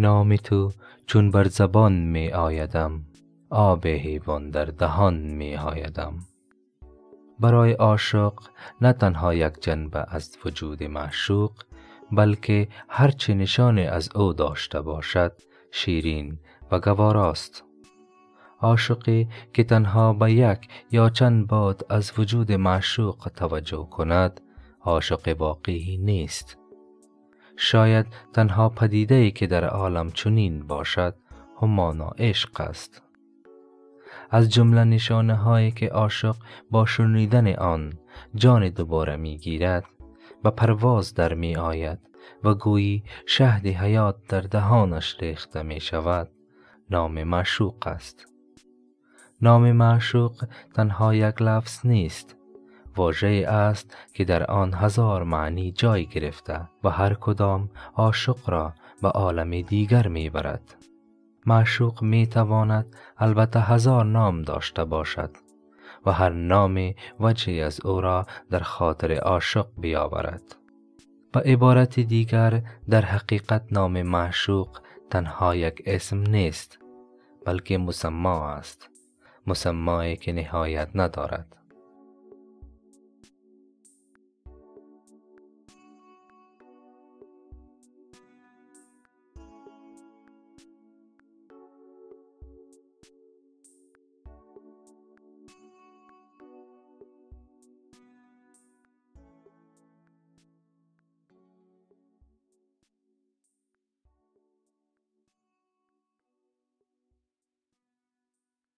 نام تو چون بر زبان می آیدم. آب حیوان در دهان می آیدم. برای عاشق نه تنها یک جنبه از وجود معشوق بلکه هر چه نشانی از او داشته باشد شیرین و گواراست. عاشقی که تنها به یک یا چند باد از وجود معشوق توجه کند عاشق واقعی نیست. شاید تنها پدیده ای که در عالم چنین باشد همانا عشق است. از جمله نشانه هایی که عاشق با شنیدن آن جان دوباره می گیرد و پرواز در می آید و گویی شهد حیات در دهانش ریخته می شود نام معشوق است. نام معشوق تنها یک لفظ نیست واژه است که در آن هزار معنی جای گرفته و هر کدام عاشق را به عالم دیگر می برد معشوق می تواند البته هزار نام داشته باشد و هر نام وجهی از او را در خاطر عاشق بیاورد. به عبارت دیگر در حقیقت نام معشوق تنها یک اسم نیست بلکه مسما است مسمایی که نهایت ندارد.